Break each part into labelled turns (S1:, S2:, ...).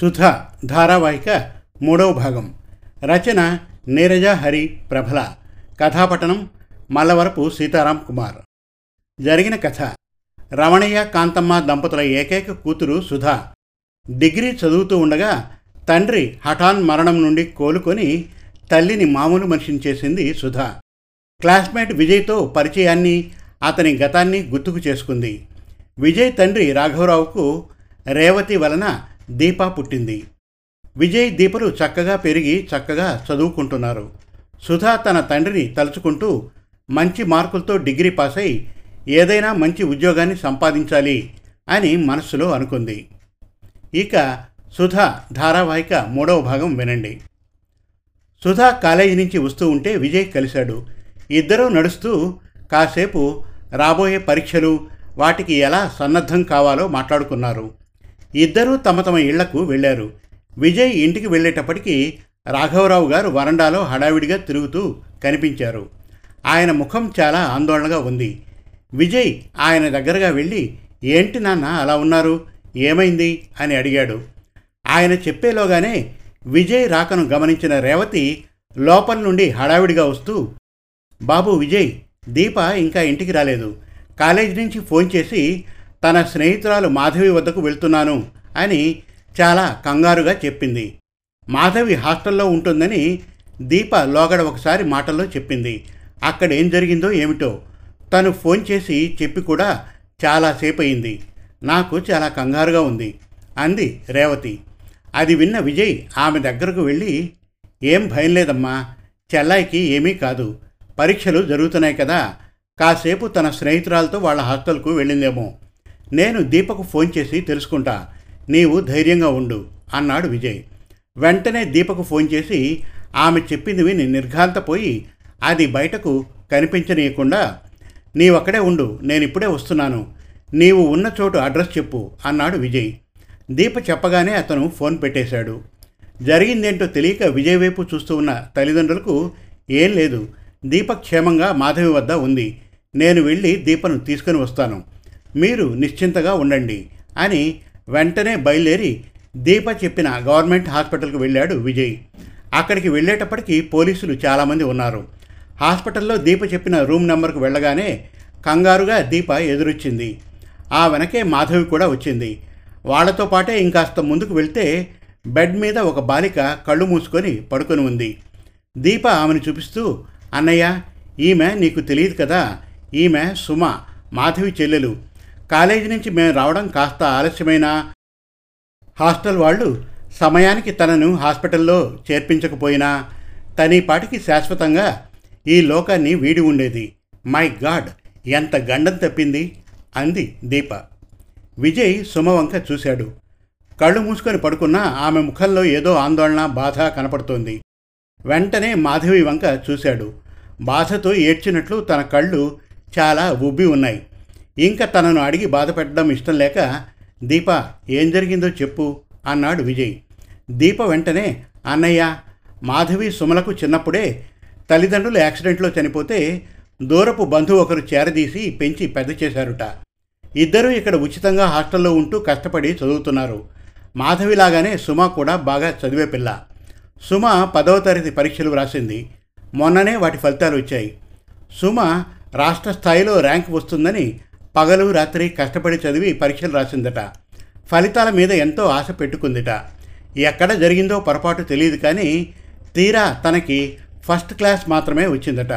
S1: సుధ ధారావాహిక మూడవ భాగం. రచన నీరజ హరి ప్రభల కథాపట్టణం మల్లవరపు సీతారాం కుమార్. జరిగిన కథ. రమణయ్య కాంతమ్మ దంపతుల ఏకైక కూతురు సుధ. డిగ్రీ చదువుతూ ఉండగా తండ్రి హఠాన్ మరణం నుండి కోలుకొని తల్లిని మామూలు మనిషిని చేసింది సుధ. క్లాస్మేట్ విజయ్తో పరిచయాన్ని అతని గతాన్ని గుర్తుకు చేసుకుంది. విజయ్ తండ్రి రాఘవరావుకు రేవతి వలన దీప పుట్టింది. విజయ్ దీపలు చక్కగా పెరిగి చక్కగా చదువుకుంటున్నారు. సుధా తన తండ్రిని తలుచుకుంటూ మంచి మార్కులతో డిగ్రీ పాస్ అయి ఏదైనా మంచి ఉద్యోగాన్ని సంపాదించాలి అని మనస్సులో అనుకుంది. ఇక సుధా ధారావాహిక మూడవ భాగం వినండి. సుధా కాలేజీ నుంచి వస్తూ ఉంటే విజయ్ కలిశాడు. ఇద్దరూ నడుస్తూ కాసేపు రాబోయే పరీక్షలు వాటికి ఎలా సన్నద్ధం కావాలో మాట్లాడుకున్నారు. ఇద్దరూ తమ తమ ఇళ్ళకు వెళ్ళారు. విజయ్ ఇంటికి వెళ్ళేటప్పటికీ రాఘవరావు గారు వరండాలో హడావిడిగా తిరుగుతూ కనిపించారు. ఆయన ముఖం చాలా ఆందోళనగా ఉంది. విజయ్ ఆయన దగ్గరగా వెళ్ళి ఏంటి నాన్న అలా ఉన్నారు? ఏమైంది? అని అడిగాడు. ఆయన చెప్పేలోగానే విజయ్ రాకను గమనించిన రేవతి లోపల నుండి హడావిడిగా వస్తూ బాబు విజయ్ దీప ఇంకా ఇంటికి రాలేదు. కాలేజీ నుంచి ఫోన్ చేసి తన స్నేహితురాలు మాధవి వద్దకు వెళ్తున్నాను అని చాలా కంగారుగా చెప్పింది. మాధవి హాస్టల్లో ఉంటుందని దీప లోగడ ఒకసారి మాటల్లో చెప్పింది. అక్కడ ఏం జరిగిందో ఏమిటో తను ఫోన్ చేసి చెప్పి కూడా చాలాసేపు అయింది నాకు చాలా కంగారుగా ఉంది అంది రేవతి. అది విన్న విజయ్ ఆమె దగ్గరకు వెళ్ళి ఏం భయం లేదమ్మా చెల్లాయికి ఏమీ కాదు. పరీక్షలు జరుగుతున్నాయి కదా. కాసేపు తన స్నేహితురాలతో వాళ్ళ హాస్టల్కు వెళ్ళిందేమో. నేను దీపకు ఫోన్ చేసి తెలుసుకుంటా నీవు ధైర్యంగా ఉండు అన్నాడు విజయ్. వెంటనే దీపకు ఫోన్ చేసి ఆమె చెప్పింది విని నిర్ఘాంతపోయి అది బయటకు కనిపించనీయకుండా నీవక్కడే ఉండు నేను ఇప్పుడే వస్తున్నాను నీవు ఉన్న చోటు అడ్రస్ చెప్పు అన్నాడు విజయ్. దీప చెప్పగానే అతను ఫోన్ పెట్టేశాడు. జరిగిందేంటో తెలియక విజయ్ వైపు చూస్తూ ఉన్న తల్లిదండ్రులకు ఏం లేదు దీప క్షేమంగా మాధవి వద్ద ఉంది నేను వెళ్ళి దీపను తీసుకుని వస్తాను. మీరు నిశ్చింతగా ఉండండి అని వెంటనే బయలుదేరి దీప చెప్పిన గవర్నమెంట్ హాస్పిటల్కి వెళ్ళాడు విజయ్. అక్కడికి వెళ్ళేటప్పటికి పోలీసులు చాలామంది ఉన్నారు. హాస్పిటల్లో దీప చెప్పిన రూమ్ నెంబర్కు వెళ్ళగానే కంగారుగా దీప ఎదురొచ్చింది. ఆ వెనకే మాధవి కూడా వచ్చింది. వాళ్ళతో పాటే ఇంకాస్త ముందుకు వెళ్తే బెడ్ మీద ఒక బాలిక కళ్ళు మూసుకొని పడుకొని ఉంది. దీప ఆమెను చూపిస్తూ అన్నయ్య ఈమె నీకు తెలియదు కదా? ఈమె సుమ మాధవి చెల్లెలు. కాలేజీ నుంచి మేము రావడం కాస్త ఆలస్యమైనా హాస్టల్ వాళ్ళు సమయానికి తనను హాస్పిటల్లో చేర్పించకపోయినా తనీపాటికి శాశ్వతంగా ఈ లోకాన్ని వీడి ఉండేది. మై గాడ్ ఎంత గండం తప్పింది? అంది దీప. విజయ్ సుమవంక చూశాడు. కళ్ళు మూసుకొని పడుకున్నా ఆమె ముఖంలో ఏదో ఆందోళన బాధ కనపడుతోంది. వెంటనే మాధవి వంక చూశాడు. బాధతో ఏడ్చినట్లు తన కళ్ళు చాలా ఉబ్బి ఉన్నాయి. ఇంకా తనను అడిగి బాధపెట్టడం ఇష్టం లేక దీప ఏం జరిగిందో చెప్పు అన్నాడు విజయ్. దీప వెంటనే అన్నయ్య మాధవి సుమలకు చిన్నప్పుడే తల్లిదండ్రులు యాక్సిడెంట్లో చనిపోతే దూరపు బంధువు ఒకరు చేరదీసి పెంచి పెద్ద చేశారుట. ఇద్దరూ ఇక్కడ ఉచితంగా హాస్టల్లో ఉంటూ కష్టపడి చదువుతున్నారు. మాధవిలాగానే సుమ కూడా బాగా చదివే పిల్ల. సుమ పదవ తరగతి పరీక్షలు వ్రాసింది. మొన్ననే వాటి ఫలితాలు వచ్చాయి. సుమ రాష్ట్ర స్థాయిలో ర్యాంక్ వస్తుందని పగలు రాత్రి కష్టపడి చదివి పరీక్షలు రాసిందట. ఫలితాల మీద ఎంతో ఆశ పెట్టుకుందిట. ఎక్కడ జరిగిందో పొరపాటు తెలియదు కానీ తీరా తనకి ఫస్ట్ క్లాస్ మాత్రమే వచ్చిందట.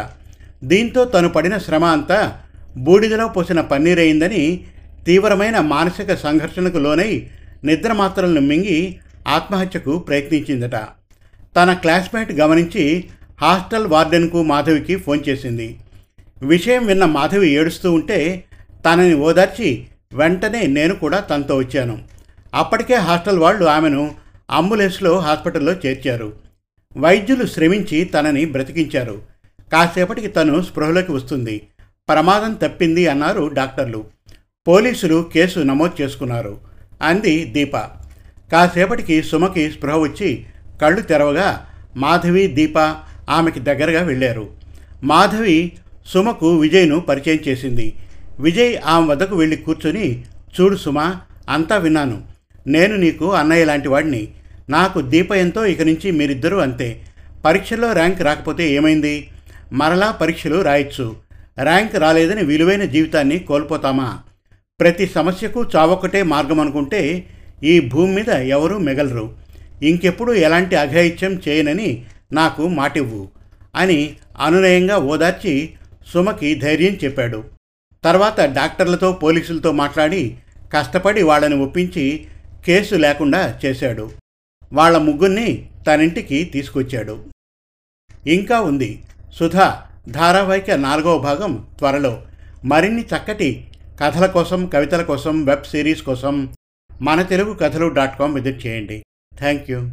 S1: దీంతో తను పడిన శ్రమ అంతా బూడిదలో పోసిన పన్నీరైందని తీవ్రమైన మానసిక సంఘర్షణకు లోనై నిద్ర మాత్రలను మింగి ఆత్మహత్యకు ప్రయత్నించిందట. తన క్లాస్మేట్ గమనించి హాస్టల్ వార్డెన్కు మాధవికి ఫోన్ చేసింది. విషయం విన్న మాధవి ఏడుస్తూ ఉంటే తనని ఓదార్చి వెంటనే నేను కూడా తనతో వచ్చాను. అప్పటికే హాస్టల్ వాళ్ళు ఆమెను అంబులెన్స్లో హాస్పిటల్లో చేర్చారు. వైద్యులు శ్రమించి తనని బ్రతికించారు. కాసేపటికి తను స్పృహలోకి వస్తుంది. ప్రమాదం తప్పింది అన్నారు డాక్టర్లు. పోలీసులు కేసు నమోదు చేసుకున్నారు అంది దీప. కాసేపటికి సుమకి స్పృహ వచ్చి కళ్ళు తెరవగా మాధవి దీప ఆమెకి దగ్గరగా వెళ్ళారు. మాధవి సుమకు విజయ్ను పరిచయం చేసింది. విజయ్ ఆమె వద్దకు వెళ్ళి కూర్చొని చూడు సుమా అంతా విన్నాను. నేను నీకు అన్నయ్య లాంటి వాడిని. నాకు దీపయంతో ఇక నుంచి మీరిద్దరూ అంతే. పరీక్షల్లో ర్యాంక్ రాకపోతే ఏమైంది? మరలా పరీక్షలు రాయొచ్చు. ర్యాంక్ రాలేదని విలువైన జీవితాన్ని కోల్పోతామా? ప్రతి సమస్యకు చావొక్కటే మార్గం అనుకుంటే ఈ భూమి మీద ఎవరూ మిగలరు. ఇంకెప్పుడు ఎలాంటి అఘాయిత్యం చేయనని నాకు మాటివ్వు అని అనునయంగా ఓదార్చి సుమకి ధైర్యం చెప్పాడు. తర్వాత డాక్టర్లతో పోలీసులతో మాట్లాడి కష్టపడి వాళ్ళని ఒప్పించి కేసు లేకుండా చేశాడు. వాళ్ళ ముగ్గురిని తనింటికి తీసుకొచ్చాడు. ఇంకా ఉంది. సుధా ధారావాహిక నాలుగవ భాగం త్వరలో. మరిన్ని చక్కటి కథల కోసం కవితల కోసం వెబ్ సిరీస్ కోసం మన తెలుగు కథలు డాట్ కామ్ విజిట్ చేయండి. Thank you.